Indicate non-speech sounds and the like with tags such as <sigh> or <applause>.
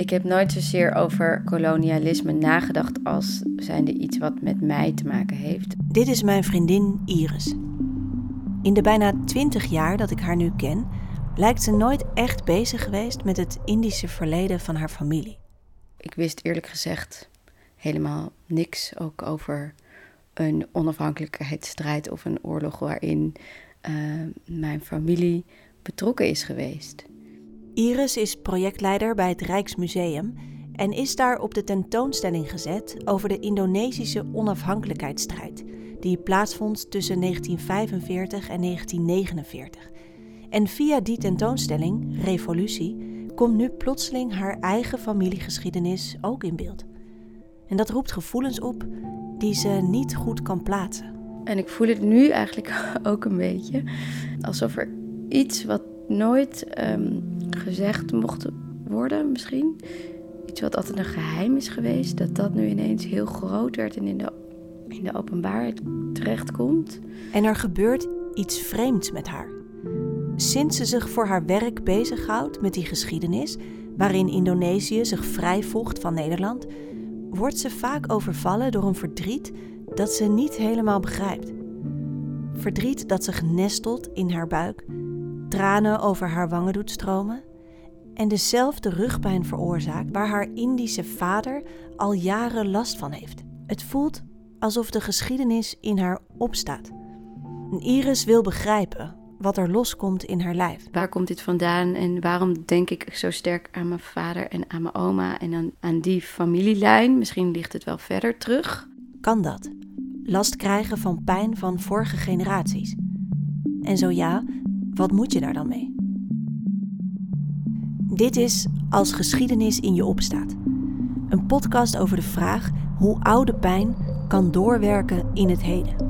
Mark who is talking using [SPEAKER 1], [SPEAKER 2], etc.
[SPEAKER 1] Ik heb nooit zozeer over kolonialisme nagedacht als zijnde iets wat met mij te maken heeft.
[SPEAKER 2] Dit is mijn vriendin Iris. In de bijna twintig jaar dat ik haar nu ken, lijkt ze nooit echt bezig geweest met het Indische verleden van haar familie.
[SPEAKER 1] Ik wist eerlijk gezegd helemaal niks ook over een onafhankelijkheidsstrijd of een oorlog waarin uh, mijn familie betrokken is geweest.
[SPEAKER 2] Iris is projectleider bij het Rijksmuseum en is daar op de tentoonstelling gezet over de Indonesische onafhankelijkheidsstrijd, die plaatsvond tussen 1945 en 1949. En via die tentoonstelling, Revolutie, komt nu plotseling haar eigen familiegeschiedenis ook in beeld. En dat roept gevoelens op die ze niet goed kan plaatsen.
[SPEAKER 1] En ik voel het nu eigenlijk <laughs> ook een beetje alsof er iets wat nooit ehm, gezegd mocht worden, misschien. Iets wat altijd een geheim is geweest, dat dat nu ineens heel groot werd en in de, in de openbaarheid terechtkomt.
[SPEAKER 2] En er gebeurt iets vreemds met haar. Sinds ze zich voor haar werk bezighoudt met die geschiedenis, waarin Indonesië zich vrij vocht van Nederland, wordt ze vaak overvallen door een verdriet dat ze niet helemaal begrijpt. Verdriet dat zich nestelt in haar buik, tranen over haar wangen doet stromen en dezelfde rugpijn veroorzaakt waar haar Indische vader al jaren last van heeft. Het voelt alsof de geschiedenis in haar opstaat. Iris wil begrijpen wat er loskomt in haar lijf.
[SPEAKER 1] Waar komt dit vandaan en waarom denk ik zo sterk aan mijn vader en aan mijn oma en aan, aan die familielijn? Misschien ligt het wel verder terug.
[SPEAKER 2] Kan dat? Last krijgen van pijn van vorige generaties? En zo ja, wat moet je daar dan mee? Dit is Als geschiedenis in je opstaat. Een podcast over de vraag hoe oude pijn kan doorwerken in het heden.